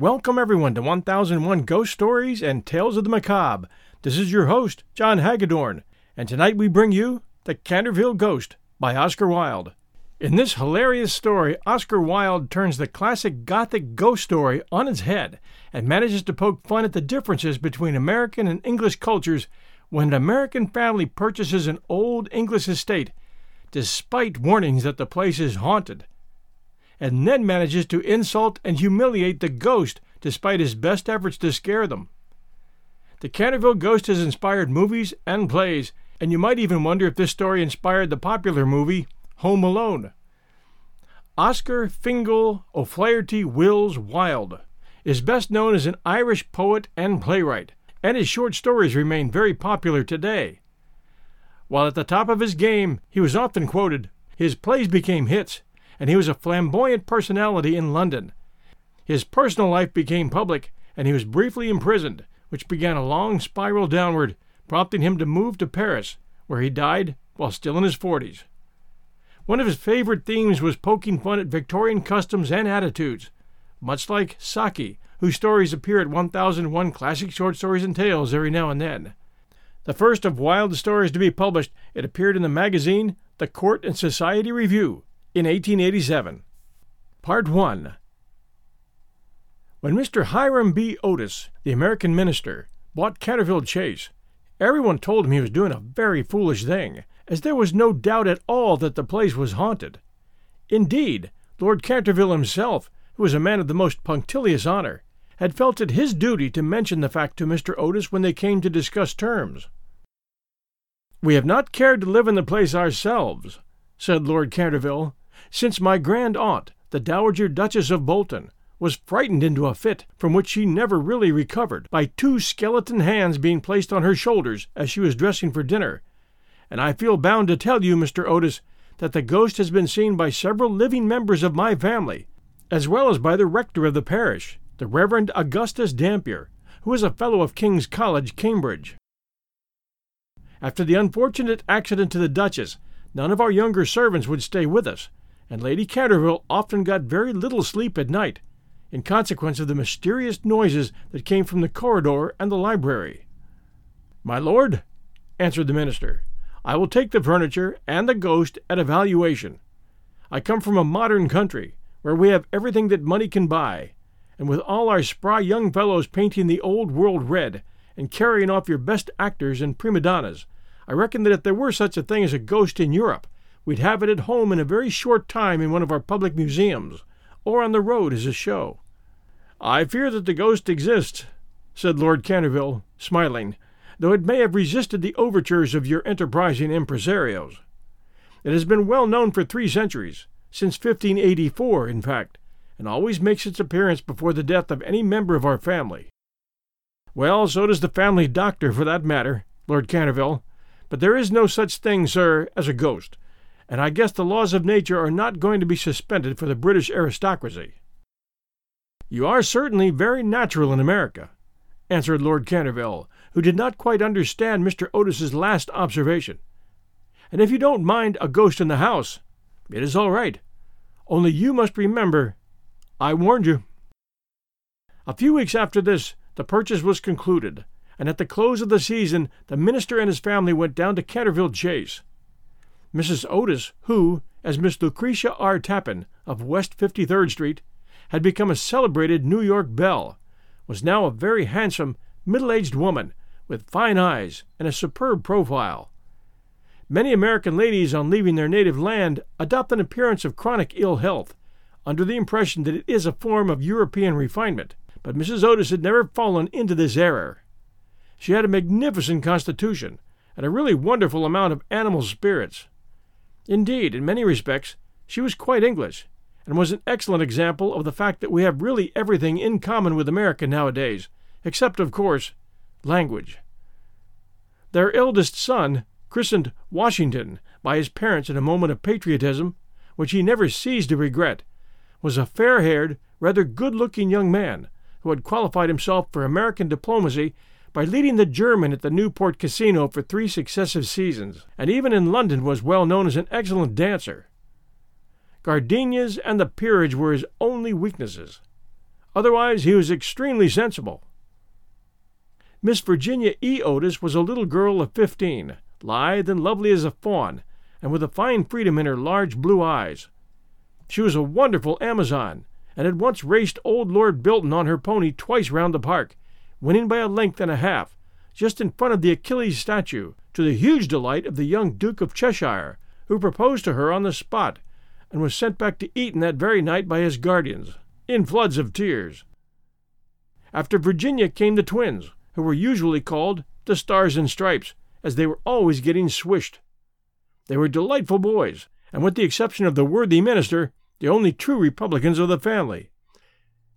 Welcome, everyone, to 1001 Ghost Stories and Tales of the Macabre. This is your host, John Hagedorn, and tonight we bring you The Canterville Ghost by Oscar Wilde. In this hilarious story, Oscar Wilde turns the classic Gothic ghost story on its head and manages to poke fun at the differences between American and English cultures when an American family purchases an old English estate, despite warnings that the place is haunted and then manages to insult and humiliate the ghost despite his best efforts to scare them. The Canterville Ghost has inspired movies and plays, and you might even wonder if this story inspired the popular movie Home Alone. Oscar Fingal O'Flaherty Wills Wilde is best known as an Irish poet and playwright, and his short stories remain very popular today. While at the top of his game, he was often quoted, his plays became hits, and he was a flamboyant personality in London. His personal life became public, and he was briefly imprisoned, which began a long spiral downward, prompting him to move to Paris, where he died while still in his forties. One of his favorite themes was poking fun at Victorian customs and attitudes, much like Saki, whose stories appear at 1001 Classic Short Stories and Tales every now and then. The first of Wilde's stories to be published, it appeared in the magazine The Court and Society Review, in 1887. Part 1 When Mr. Hiram B. Otis, the American minister, bought Canterville Chase, everyone told him he was doing a very foolish thing, as there was no doubt at all that the place was haunted. Indeed, Lord Canterville himself, who was a man of the most punctilious honor, had felt it his duty to mention the fact to Mr. Otis when they came to discuss terms. We have not cared to live in the place ourselves, said Lord Canterville, since my grand aunt, the Dowager Duchess of Bolton, was frightened into a fit, from which she never really recovered, by two skeleton hands being placed on her shoulders as she was dressing for dinner. And I feel bound to tell you, Mr. Otis, that the ghost has been seen by several living members of my family, as well as by the rector of the parish, the Reverend Augustus Dampier, who is a fellow of King's College, Cambridge. After the unfortunate accident to the Duchess, none of our younger servants would stay with us, and Lady Canterville often got very little sleep at night, in consequence of the mysterious noises that came from the corridor and the library. My lord, answered the minister, I will take the furniture and the ghost at a valuation. I come from a modern country, where we have everything that money can buy, and with all our spry young fellows painting the old world red, and carrying off your best actors and prima donnas, I reckon that if there were such a thing as a ghost in Europe, We'd have it at home in a very short time in one of our public museums, or on the road as a show. I fear that the ghost exists, said Lord Canterville, smiling, though it may have resisted the overtures of your enterprising impresarios. It has been well known for three centuries, since 1584, in fact, and always makes its appearance before the death of any member of our family. Well, so does the family doctor, for that matter, Lord Canterville. But there is no such thing, sir, as a ghost, and I guess the laws of nature are not going to be suspended for the British aristocracy. You are certainly very natural in America, answered Lord Canterville, who did not quite understand Mr. Otis's last observation. And if you don't mind a ghost in the house, it is all right. Only you must remember, I warned you. A few weeks after this, the purchase was concluded, and at the close of the season, the minister and his family went down to Canterville Chase. Mrs. Otis, who, as Miss Lucretia R. Tappan of West 53rd Street, had become a celebrated New York belle, was now a very handsome, middle aged woman with fine eyes and a superb profile. Many American ladies, on leaving their native land, adopt an appearance of chronic ill health, under the impression that it is a form of European refinement, but Mrs. Otis had never fallen into this error. She had a magnificent constitution and a really wonderful amount of animal spirits. Indeed, in many respects, she was quite English, and was an excellent example of the fact that we have really everything in common with America nowadays, except, of course, language. Their eldest son, christened Washington by his parents in a moment of patriotism, which he never ceased to regret, was a fair haired, rather good looking young man who had qualified himself for American diplomacy by leading the German at the Newport Casino for three successive seasons, and even in London was well known as an excellent dancer. Gardenias and the peerage were his only weaknesses. Otherwise, he was extremely sensible. Miss Virginia E. Otis was a little girl of fifteen, lithe and lovely as a fawn, and with a fine freedom in her large blue eyes. She was a wonderful Amazon, and had once raced old Lord Bilton on her pony twice round the park, winning by a length and a half, just in front of the Achilles statue, to the huge delight of the young Duke of Cheshire, who proposed to her on the spot, and was sent back to Eton that very night by his guardians, in floods of tears. After Virginia came the twins, who were usually called the Stars and Stripes, as they were always getting swished. They were delightful boys, and with the exception of the worthy minister, the only true Republicans of the family.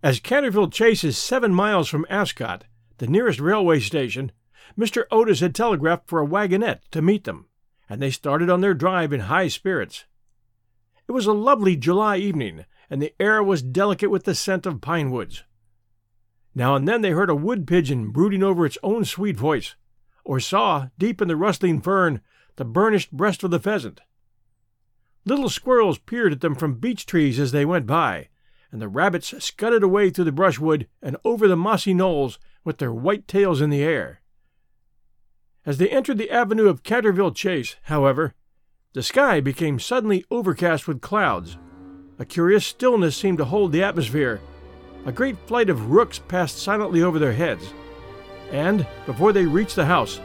As Canterville Chase is seven miles from Ascot, the nearest railway station, Mr. Otis had telegraphed for a wagonette to meet them, and they started on their drive in high spirits. It was a lovely July evening, and the air was delicate with the scent of pine woods. Now and then they heard a wood pigeon brooding over its own sweet voice, or saw, deep in the rustling fern, the burnished breast of the pheasant. Little squirrels peered at them from beech trees as they went by, and the rabbits scudded away through the brushwood and over the mossy knolls with their white tails in the air. As they entered the avenue of Canterville Chase, however, the sky became suddenly overcast with clouds. A curious stillness seemed to hold the atmosphere. A great flight of rooks passed silently over their heads, and, before they reached the house,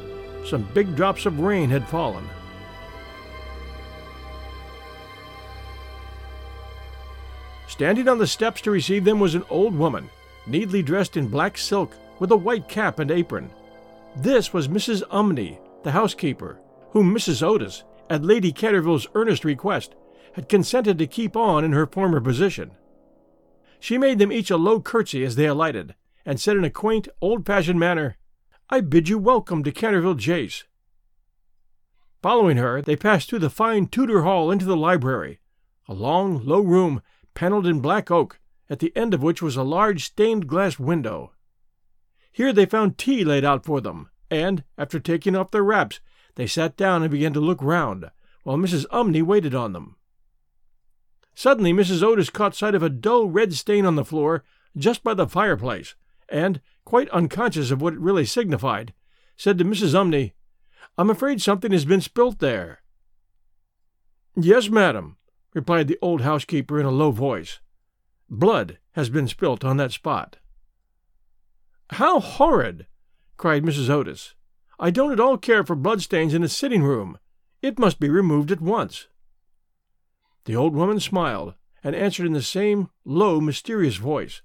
some big drops of rain had fallen. Standing on the steps to receive them was an old woman, neatly dressed in black silk, with a white cap and apron. This was Mrs. Umney, the housekeeper, whom Mrs. Otis, at Lady Canterville's earnest request, had consented to keep on in her former position. She made them each a low curtsy as they alighted, and said in a quaint, old fashioned manner, I bid you welcome to Canterville Chase. Following her, they passed through the fine Tudor hall into the library, a long, low room paneled in black oak, at the end of which was a large stained glass window. Here they found tea laid out for them, and, after taking off their wraps, they sat down and began to look round, while Mrs. Umney waited on them. Suddenly Mrs. Otis caught sight of a dull red stain on the floor just by the fireplace, and, quite unconscious of what it really signified, said to Mrs. Umney, I'm afraid something has been spilt there. Yes, madam, replied the old housekeeper in a low voice. Blood has been spilt on that spot. How horrid! cried Mrs. Otis. I don't at all care for bloodstains in a sitting room. It must be removed at once. The old woman smiled, and answered in the same low, mysterious voice.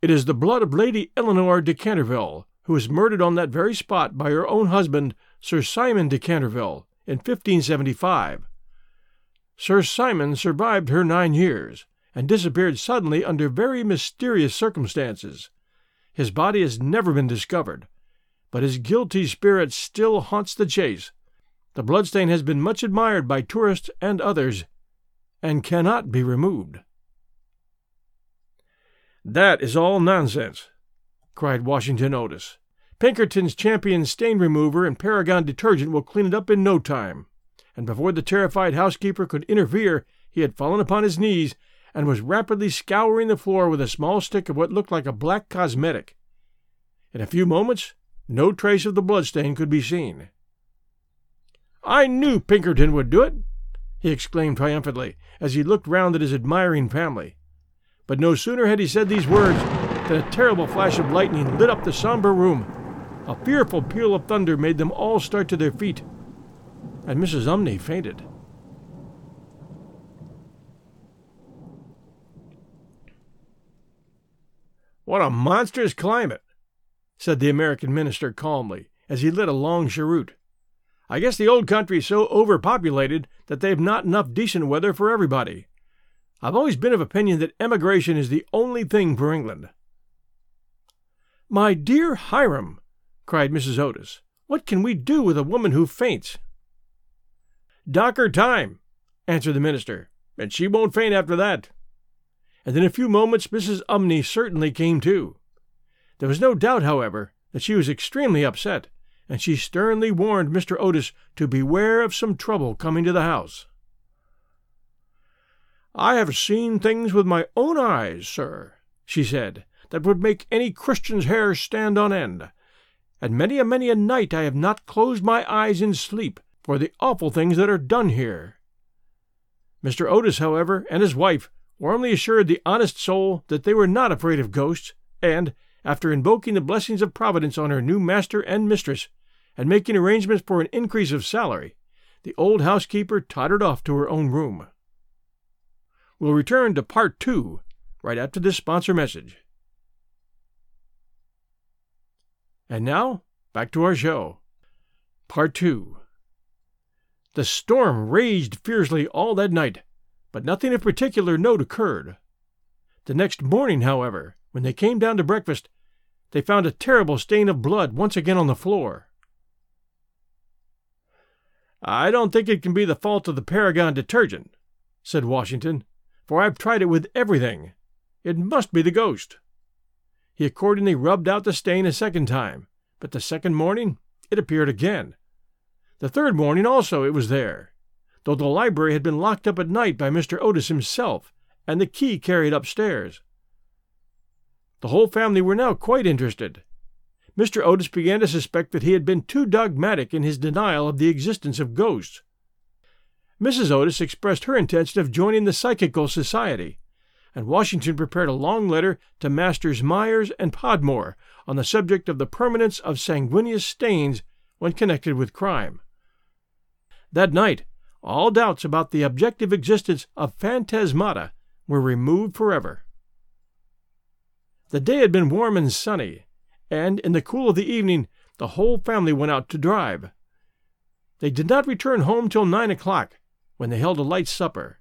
It is the blood of Lady Eleanor de Canterville, who was murdered on that very spot by her own husband, Sir Simon de Canterville, in 1575. Sir Simon survived her nine years, and disappeared suddenly under very mysterious circumstances. His body has never been discovered, but his guilty spirit still haunts the chase. The bloodstain has been much admired by tourists and others, and cannot be removed. That is all nonsense, cried Washington Otis. Pinkerton's Champion Stain Remover and Paragon Detergent will clean it up in no time. And before the terrified housekeeper could interfere, he had fallen upon his knees and was rapidly scouring the floor with a small stick of what looked like a black cosmetic. In a few moments, no trace of the bloodstain could be seen. I knew Pinkerton would do it, he exclaimed triumphantly as he looked round at his admiring family. But no sooner had he said these words than a terrible flash of lightning lit up the somber room. A fearful peal of thunder made them all start to their feet, and Mrs. Umney fainted. What a monstrous climate, said the American minister calmly as he lit a long cheroot. I guess the old country's so overpopulated that they've not enough decent weather for everybody. I've always been of opinion that emigration is the only thing for England. My dear Hiram, cried Mrs. Otis, what can we do with a woman who faints? Dock her time, answered the minister, and she won't faint after that and in a few moments Mrs. Umney certainly came to. There was no doubt, however, that she was extremely upset, and she sternly warned Mr. Otis to beware of some trouble coming to the house. I have seen things with my own eyes, sir, she said, that would make any Christian's hair stand on end, and many a many a night I have not closed my eyes in sleep for the awful things that are done here. Mr. Otis, however, and his wife warmly assured the honest soul that they were not afraid of ghosts, and, after invoking the blessings of Providence on her new master and mistress, and making arrangements for an increase of salary, the old housekeeper tottered off to her own room. We'll return to part two right after this sponsor message. And now, back to our show. Part two. The storm raged fiercely all that night, but nothing of particular note occurred. The next morning, however, when they came down to breakfast, they found a terrible stain of blood once again on the floor. I don't think it can be the fault of the Paragon detergent, said Washington, for I've tried it with everything. It must be the ghost. He accordingly rubbed out the stain a second time, but the second morning it appeared again. The third morning also it was there though the library had been locked up at night by Mr. Otis himself, and the key carried upstairs. The whole family were now quite interested. Mr. Otis began to suspect that he had been too dogmatic in his denial of the existence of ghosts. Mrs. Otis expressed her intention of joining the Psychical Society, and Washington prepared a long letter to Masters Myers and Podmore on the subject of the permanence of sanguineous stains when connected with crime. That night, all doubts about the objective existence of phantasmata were removed forever. The day had been warm and sunny, and in the cool of the evening the whole family went out to drive. They did not return home till nine o'clock, when they held a light supper.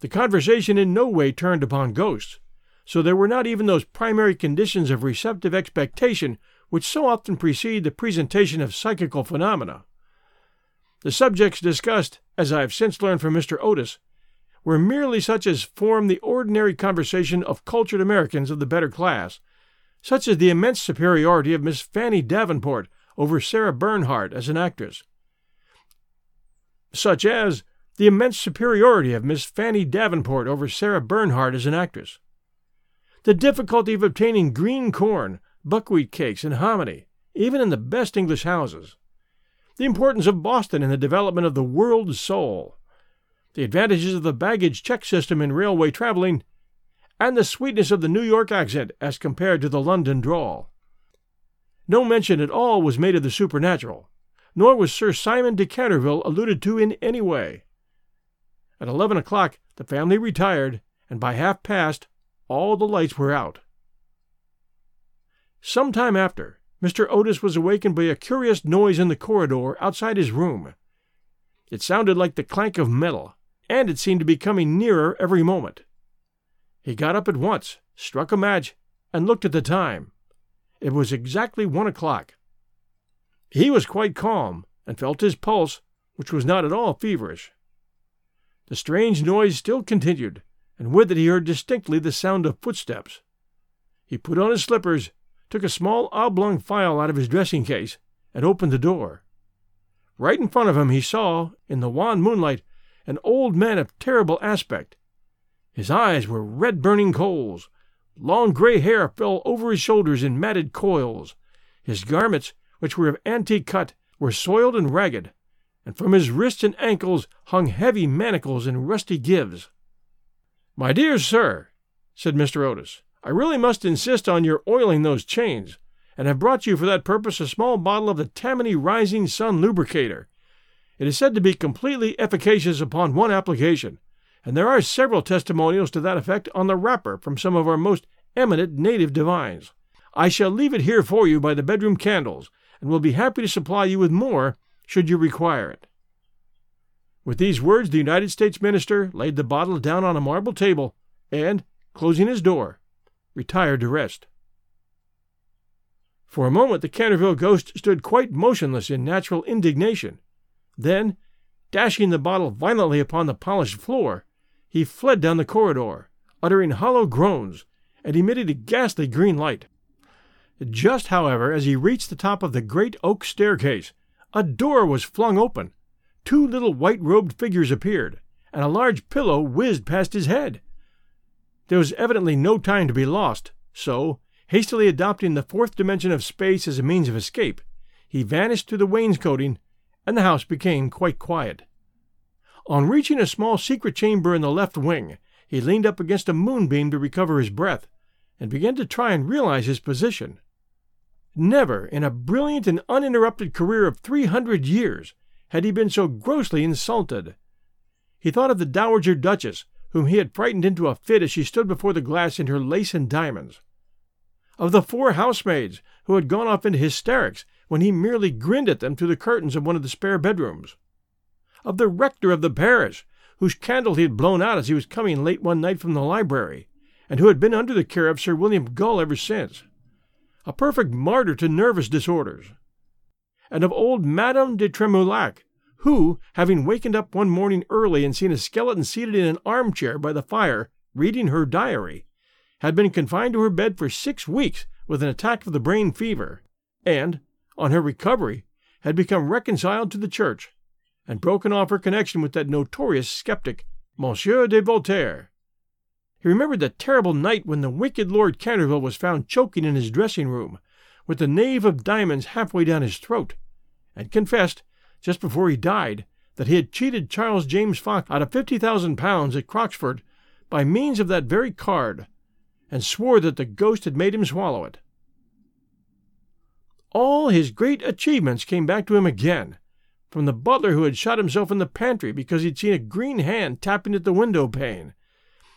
The conversation in no way turned upon ghosts, so there were not even those primary conditions of receptive expectation which so often precede the presentation of psychical phenomena. The subjects discussed, as I have since learned from Mr. Otis, were merely such as form the ordinary conversation of cultured Americans of the better class, such as the immense superiority of Miss Fanny Davenport over Sarah Bernhardt as an actress, such as the immense superiority of Miss Fanny Davenport over Sarah Bernhardt as an actress, the difficulty of obtaining green corn, buckwheat cakes, and hominy, even in the best English houses the importance of Boston in the development of the world soul, the advantages of the baggage check system in railway traveling, and the sweetness of the New York accent as compared to the London drawl. No mention at all was made of the supernatural, nor was Sir Simon de Canterville alluded to in any way. At eleven o'clock the family retired, and by half past all the lights were out. Some time after, Mr. Otis was awakened by a curious noise in the corridor outside his room. It sounded like the clank of metal, and it seemed to be coming nearer every moment. He got up at once, struck a match, and looked at the time. It was exactly one o'clock. He was quite calm, and felt his pulse, which was not at all feverish. The strange noise still continued, and with it he heard distinctly the sound of footsteps. He put on his slippers took a small oblong file out of his dressing case, and opened the door. Right in front of him he saw, in the wan moonlight, an old man of terrible aspect. His eyes were red burning coals. Long gray hair fell over his shoulders in matted coils. His garments, which were of antique cut, were soiled and ragged, and from his wrists and ankles hung heavy manacles and rusty gyves. My dear sir, said Mr. Otis, I really must insist on your oiling those chains, and have brought you for that purpose a small bottle of the Tammany Rising Sun Lubricator. It is said to be completely efficacious upon one application, and there are several testimonials to that effect on the wrapper from some of our most eminent native divines. I shall leave it here for you by the bedroom candles, and will be happy to supply you with more should you require it. With these words, the United States minister laid the bottle down on a marble table, and, closing his door, retired to rest. For a moment the Canterville ghost stood quite motionless in natural indignation. Then, dashing the bottle violently upon the polished floor, he fled down the corridor, uttering hollow groans, and emitting a ghastly green light. Just, however, as he reached the top of the great oak staircase, a door was flung open, two little white robed figures appeared, and a large pillow whizzed past his head. There was evidently no time to be lost, so, hastily adopting the fourth dimension of space as a means of escape, he vanished through the wainscoting, and the house became quite quiet. On reaching a small secret chamber in the left wing, he leaned up against a moonbeam to recover his breath, and began to try and realize his position. Never in a brilliant and uninterrupted career of three hundred years had he been so grossly insulted. He thought of the Dowager Duchess, whom he had frightened into a fit as she stood before the glass in her lace and diamonds. Of the four housemaids who had gone off into hysterics when he merely grinned at them through the curtains of one of the spare bedrooms. Of the rector of the parish, whose candle he had blown out as he was coming late one night from the library, and who had been under the care of Sir William Gull ever since a perfect martyr to nervous disorders, and of old Madame de Tremouaille, who, having wakened up one morning early and seen a skeleton seated in an armchair by the fire reading her diary, had been confined to her bed for six weeks with an attack of the brain fever, and, on her recovery, had become reconciled to the Church, and broken off her connection with that notorious skeptic, Monsieur de Voltaire. He remembered the terrible night when the wicked Lord Canterville was found choking in his dressing room, with the knave of diamonds halfway down his throat, and confessed, just before he died, that he had cheated Charles James Fox out of fifty thousand pounds at Croxford by means of that very card, and swore that the ghost had made him swallow it. All his great achievements came back to him again, from the butler who had shot himself in the pantry because he'd seen a green hand tapping at the window pane,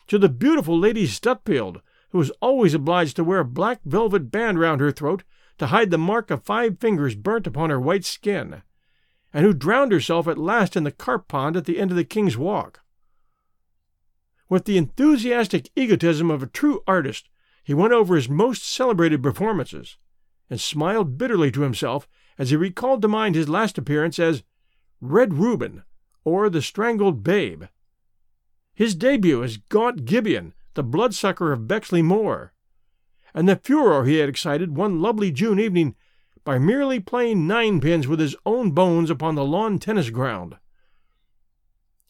to the beautiful Lady Stutfield, who was always obliged to wear a black velvet band round her throat to hide the mark of five fingers burnt upon her white skin, and who drowned herself at last in the carp pond at the end of the King's Walk. With the enthusiastic egotism of a true artist, he went over his most celebrated performances, and smiled bitterly to himself as he recalled to mind his last appearance as Red Reuben, or the Strangled Babe, his debut as Gaunt Gibeon, the bloodsucker of Bexley Moor, and the furor he had excited one lovely June evening by merely playing ninepins with his own bones upon the lawn tennis ground.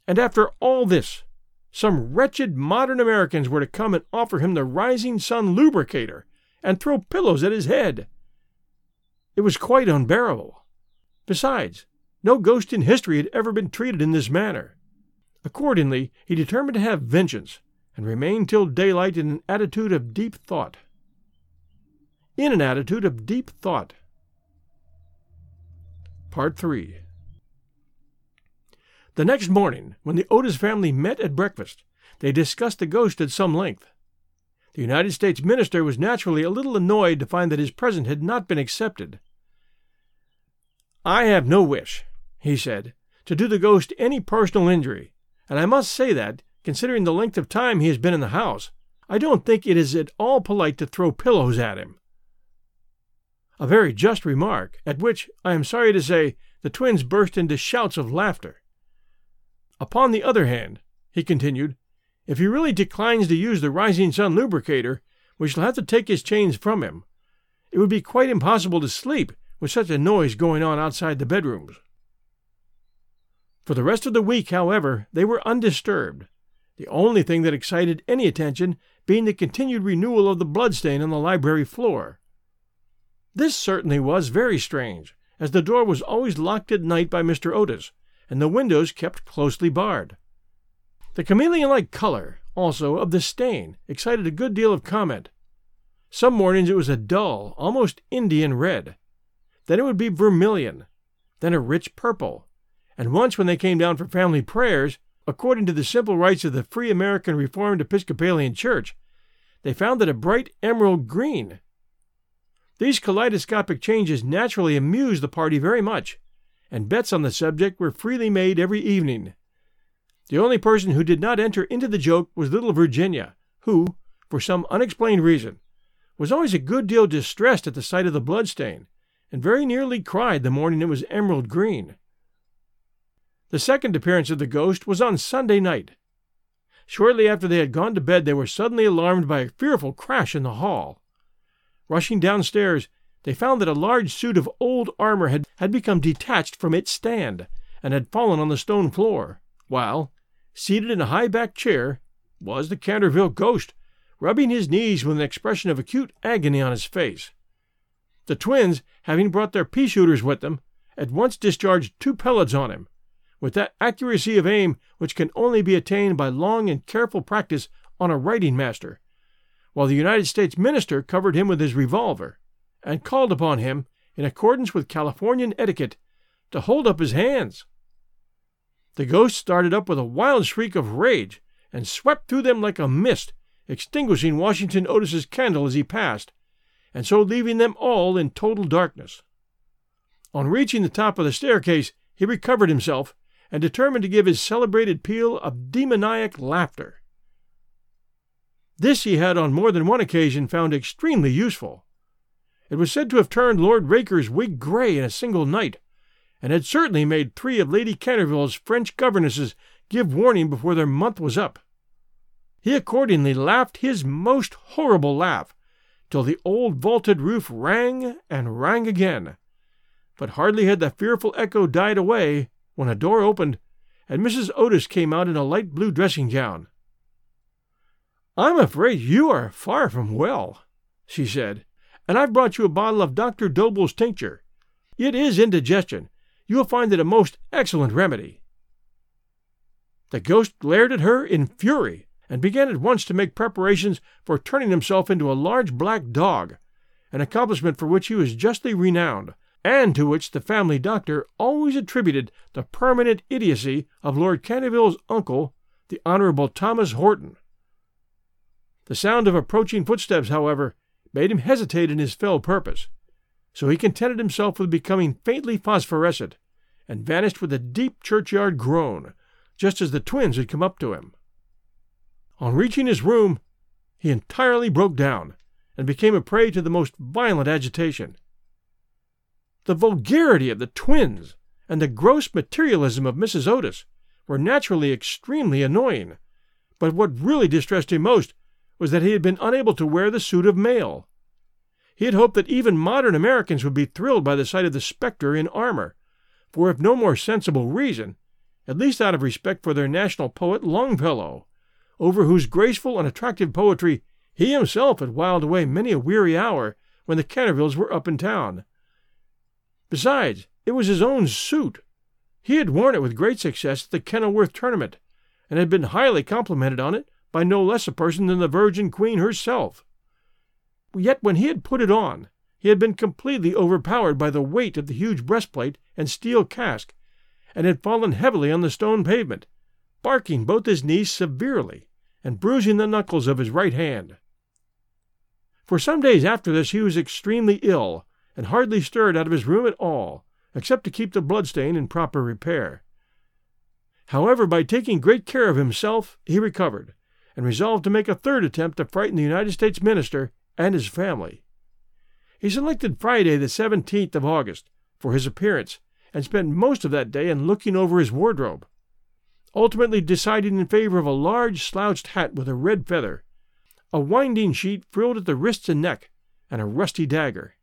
And after all this, some wretched modern Americans were to come and offer him the Rising Sun lubricator and throw pillows at his head. It was quite unbearable. Besides, no ghost in history had ever been treated in this manner. Accordingly, he determined to have vengeance, and remained till daylight in an attitude of deep thought. In an attitude of deep thought. Part 3 The next morning, when the Otis family met at breakfast, they discussed the ghost at some length. The United States minister was naturally a little annoyed to find that his present had not been accepted. I have no wish, he said, to do the ghost any personal injury, and I must say that, considering the length of time he has been in the house, I don't think it is at all polite to throw pillows at him. A very just remark, at which, I am sorry to say, the twins burst into shouts of laughter. Upon the other hand, he continued, if he really declines to use the Rising Sun lubricator, we shall have to take his chains from him. It would be quite impossible to sleep with such a noise going on outside the bedrooms. For the rest of the week, however, they were undisturbed, the only thing that excited any attention being the continued renewal of the bloodstain on the library floor. This certainly was very strange, as the door was always locked at night by Mr. Otis, and the windows kept closely barred. The chameleon like color, also, of the stain excited a good deal of comment. Some mornings it was a dull, almost Indian red. Then it would be vermilion, then a rich purple, and once when they came down for family prayers, according to the simple rites of the Free American Reformed Episcopalian Church, they found it a bright emerald green. These kaleidoscopic changes naturally amused the party very much, and bets on the subject were freely made every evening. The only person who did not enter into the joke was little Virginia, who, for some unexplained reason, was always a good deal distressed at the sight of the bloodstain, and very nearly cried the morning it was emerald green. The second appearance of the ghost was on Sunday night. Shortly after they had gone to bed, they were suddenly alarmed by a fearful crash in the hall. Rushing downstairs, they found that a large suit of old armor had, had become detached from its stand and had fallen on the stone floor, while, seated in a high backed chair, was the Canterville ghost, rubbing his knees with an expression of acute agony on his face. The twins, having brought their pea shooters with them, at once discharged two pellets on him, with that accuracy of aim which can only be attained by long and careful practice on a writing master, while the United States minister covered him with his revolver and called upon him, in accordance with Californian etiquette, to hold up his hands. The ghost started up with a wild shriek of rage and swept through them like a mist, extinguishing Washington Otis's candle as he passed, and so leaving them all in total darkness. On reaching the top of the staircase, he recovered himself and determined to give his celebrated peal of demoniac laughter. This he had on more than one occasion found extremely useful. It was said to have turned Lord Raker's wig gray in a single night, and had certainly made three of Lady Canterville's French governesses give warning before their month was up. He accordingly laughed his most horrible laugh, till the old vaulted roof rang and rang again. But hardly had the fearful echo died away when a door opened, and Mrs. Otis came out in a light blue dressing gown. I'm afraid you are far from well, she said, and I've brought you a bottle of Dr. Dobell's tincture. It is indigestion. You will find it a most excellent remedy. The ghost glared at her in fury, and began at once to make preparations for turning himself into a large black dog, an accomplishment for which he was justly renowned, and to which the family doctor always attributed the permanent idiocy of Lord Canterville's uncle, the Honorable Thomas Horton. The sound of approaching footsteps, however, made him hesitate in his fell purpose, so he contented himself with becoming faintly phosphorescent, and vanished with a deep churchyard groan, just as the twins had come up to him. On reaching his room, he entirely broke down, and became a prey to the most violent agitation. The vulgarity of the twins and the gross materialism of Mrs. Otis were naturally extremely annoying, but what really distressed him most was that he had been unable to wear the suit of mail. He had hoped that even modern Americans would be thrilled by the sight of the spectre in armor, for if no more sensible reason, at least out of respect for their national poet Longfellow, over whose graceful and attractive poetry he himself had whiled away many a weary hour when the Cantervilles were up in town. Besides, it was his own suit. He had worn it with great success at the Kenilworth tournament, and had been highly complimented on it by no less a person than the Virgin Queen herself. Yet when he had put it on, he had been completely overpowered by the weight of the huge breastplate and steel casque, and had fallen heavily on the stone pavement, barking both his knees severely and bruising the knuckles of his right hand. For some days after this he was extremely ill, and hardly stirred out of his room at all, except to keep the bloodstain in proper repair. However, by taking great care of himself, he recovered, and resolved to make a third attempt to frighten the United States minister and his family. He selected Friday, the 17th of August, for his appearance, and spent most of that day in looking over his wardrobe, ultimately deciding in favor of a large slouched hat with a red feather, a winding sheet frilled at the wrists and neck, and a rusty dagger.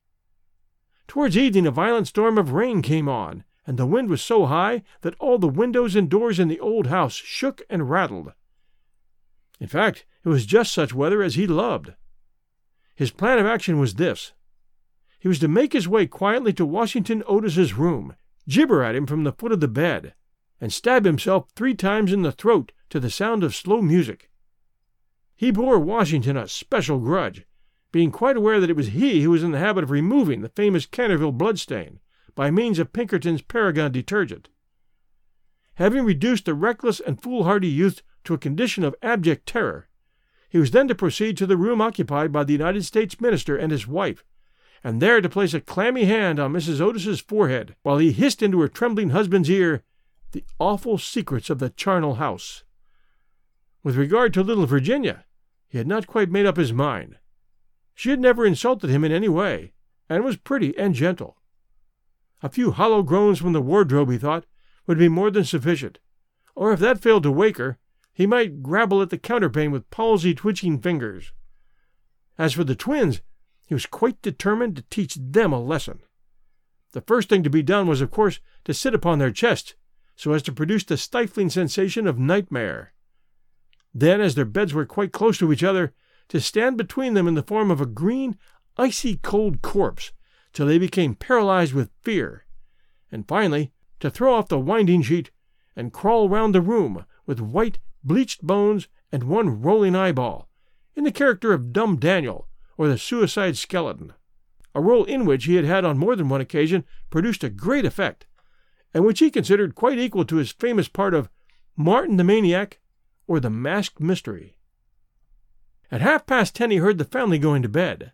Towards evening a violent storm of rain came on, and the wind was so high that all the windows and doors in the old house shook and rattled. In fact, it was just such weather as he loved. His plan of action was this. He was to make his way quietly to Washington Otis's room, gibber at him from the foot of the bed, and stab himself three times in the throat to the sound of slow music. He bore Washington a special grudge, being quite aware that it was he who was in the habit of removing the famous Canterville bloodstain by means of Pinkerton's Paragon detergent. Having reduced the reckless and foolhardy youth to a condition of abject terror, he was then to proceed to the room occupied by the United States minister and his wife, and there to place a clammy hand on Mrs. Otis's forehead, while he hissed into her trembling husband's ear the awful secrets of the charnel house. With regard to little Virginia, he had not quite made up his mind. She had never insulted him in any way, and was pretty and gentle. A few hollow groans from the wardrobe, he thought, would be more than sufficient, or if that failed to wake her, he might grabble at the counterpane with palsy twitching fingers. As for the twins, he was quite determined to teach them a lesson. The first thing to be done was, of course, to sit upon their chests, so as to produce the stifling sensation of nightmare. Then, as their beds were quite close to each other, to stand between them in the form of a green, icy cold corpse, till they became paralyzed with fear, and finally to throw off the winding sheet and crawl round the room with white, bleached bones and one rolling eyeball, in the character of Dumb Daniel or the suicide skeleton, a role in which he had had on more than one occasion produced a great effect, and which he considered quite equal to his famous part of Martin the Maniac or the masked mystery. At half past ten he heard the family going to bed.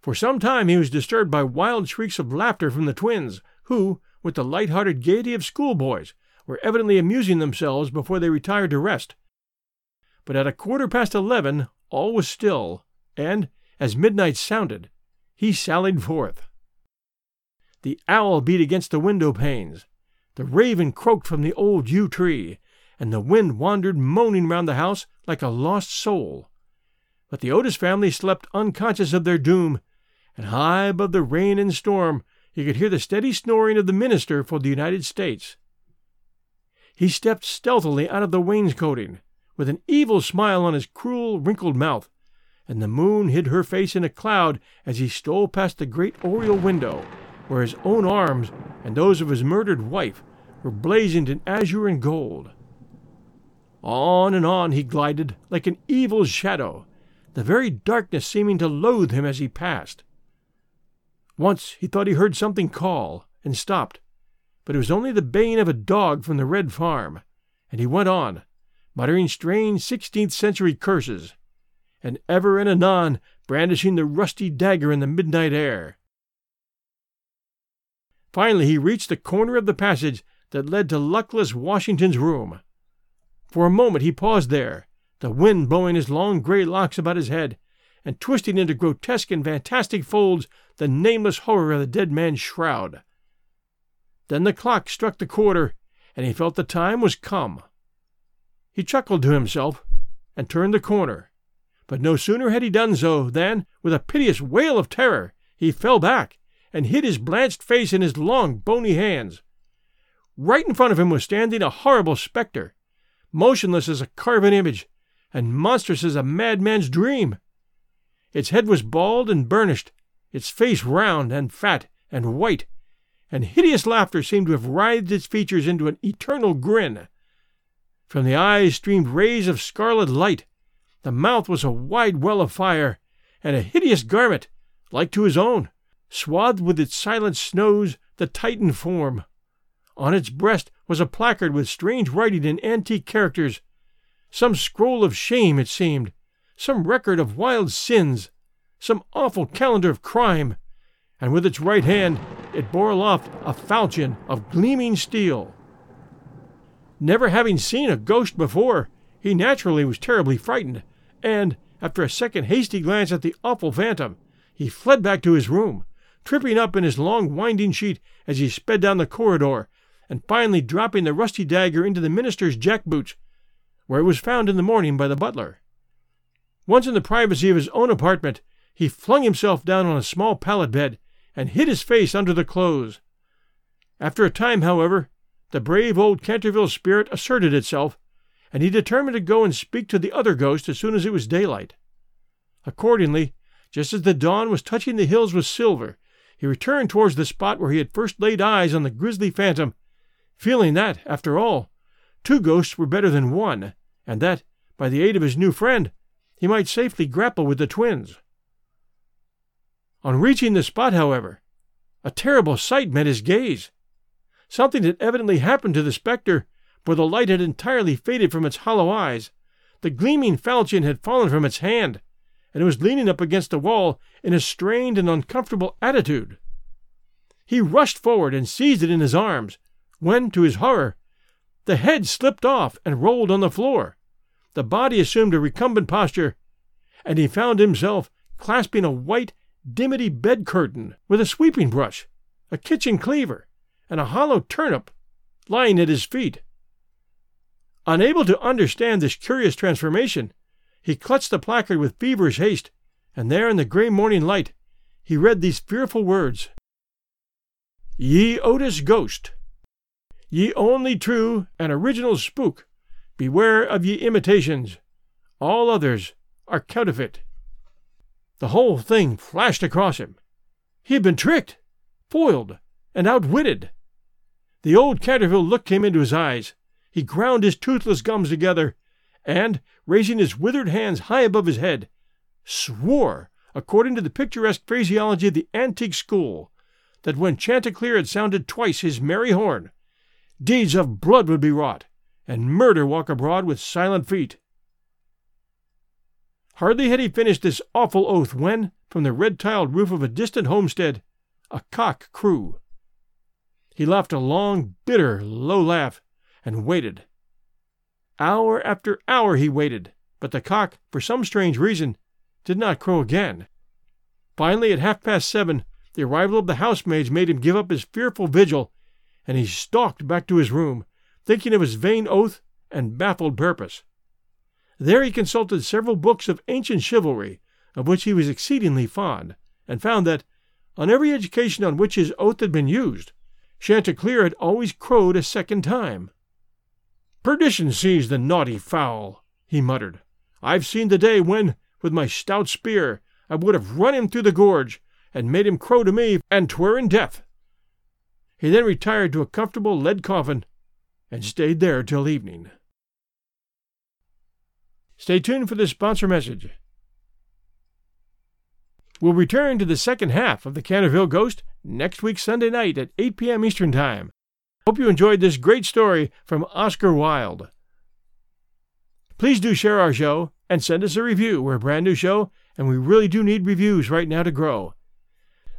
For some time he was disturbed by wild shrieks of laughter from the twins, who, with the light-hearted gaiety of schoolboys, were evidently amusing themselves before they retired to rest. But at a quarter past eleven all was still, and, as midnight sounded, he sallied forth. The owl beat against the window panes, the raven croaked from the old yew tree, and the wind wandered moaning round the house like a lost soul. But the Otis family slept unconscious of their doom, and high above the rain and storm you could hear the steady snoring of the minister for the United States. He stepped stealthily out of the wainscoting, with an evil smile on his cruel, wrinkled mouth, and the moon hid her face in a cloud as he stole past the great oriel window, where his own arms and those of his murdered wife were blazoned in azure and gold. On and on he glided like an evil shadow, the very darkness seeming to loathe him as he passed. Once he thought he heard something call, and stopped, but it was only the baying of a dog from the Red Farm, and he went on, muttering strange sixteenth century curses, and ever and anon brandishing the rusty dagger in the midnight air. Finally he reached the corner of the passage that led to luckless Washington's room. For a moment he paused there, the wind blowing his long gray locks about his head, and twisting into grotesque and fantastic folds the nameless horror of the dead man's shroud. Then the clock struck the quarter, and he felt the time was come. He chuckled to himself and turned the corner, but no sooner had he done so than, with a piteous wail of terror, he fell back and hid his blanched face in his long, bony hands. Right in front of him was standing a horrible spectre, motionless as a carven image, and monstrous as a madman's dream. Its head was bald and burnished, its face round and fat and white, and hideous laughter seemed to have writhed its features into an eternal grin. From the eyes streamed rays of scarlet light, the mouth was a wide well of fire, and a hideous garment, like to his own, swathed with its silent snows the Titan form. On its breast was a placard with strange writing in antique characters, some scroll of shame, it seemed, some record of wild sins, some awful calendar of crime, and with its right hand it bore aloft a falchion of gleaming steel. Never having seen a ghost before, he naturally was terribly frightened, and, after a second hasty glance at the awful phantom, he fled back to his room, tripping up in his long winding sheet as he sped down the corridor, and finally dropping the rusty dagger into the minister's jack boots, where it was found in the morning by the butler. Once in the privacy of his own apartment, he flung himself down on a small pallet bed and hid his face under the clothes. After a time, however, the brave old Canterville spirit asserted itself, and he determined to go and speak to the other ghost as soon as it was daylight. Accordingly, just as the dawn was touching the hills with silver, he returned towards the spot where he had first laid eyes on the grisly phantom, feeling that, after all, two ghosts were better than one, and that, by the aid of his new friend, he might safely grapple with the twins. On reaching the spot, however, a terrible sight met his gaze. Something had evidently happened to the spectre, for the light had entirely faded from its hollow eyes. The gleaming falchion had fallen from its hand, and it was leaning up against the wall in a strained and uncomfortable attitude. He rushed forward and seized it in his arms, when, to his horror, the head slipped off and rolled on the floor. The body assumed a recumbent posture, and he found himself clasping a white dimity bed curtain with a sweeping brush, a kitchen cleaver, and a hollow turnip lying at his feet. Unable to understand this curious transformation, he clutched the placard with feverish haste, and there in the gray morning light he read these fearful words Ye Otis Ghost, ye only true and original spook, beware of ye imitations. All others are counterfeit. The whole thing flashed across him. He had been tricked, foiled, and outwitted. The old Canterville look came into his eyes. He ground his toothless gums together, and, raising his withered hands high above his head, swore, according to the picturesque phraseology of the antique school, that when Chanticleer had sounded twice his merry horn, deeds of blood would be wrought, and murder walk abroad with silent feet. Hardly had he finished this awful oath when, from the red tiled roof of a distant homestead, a cock crew. He laughed a long, bitter, low laugh, and waited. Hour after hour he waited, but the cock, for some strange reason, did not crow again. Finally, at half past seven, the arrival of the housemaids made him give up his fearful vigil, and he stalked back to his room, thinking of his vain oath and baffled purpose. There he consulted several books of ancient chivalry, of which he was exceedingly fond, and found that, on every occasion on which his oath had been used, Chanticleer had always crowed a second time. Perdition seize the naughty fowl, he muttered. I've seen the day when, with my stout spear, I would have run him through the gorge, and made him crow to me, and twere in death. He then retired to a comfortable lead coffin, and stayed there till evening. Stay tuned for the sponsor message. We'll return to the second half of the Canterville Ghost next week Sunday night at 8 p.m. Eastern Time. Hope you enjoyed this great story from Oscar Wilde. Please do share our show and send us a review. We're a brand new show, and we really do need reviews right now to grow.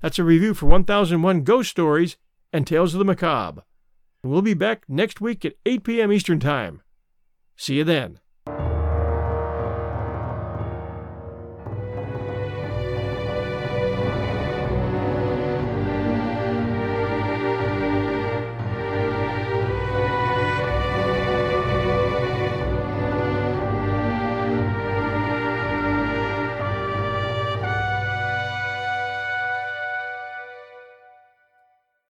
That's a review for 1001 Ghost Stories and Tales of the Macabre. We'll be back next week at 8 p.m. Eastern Time. See you then.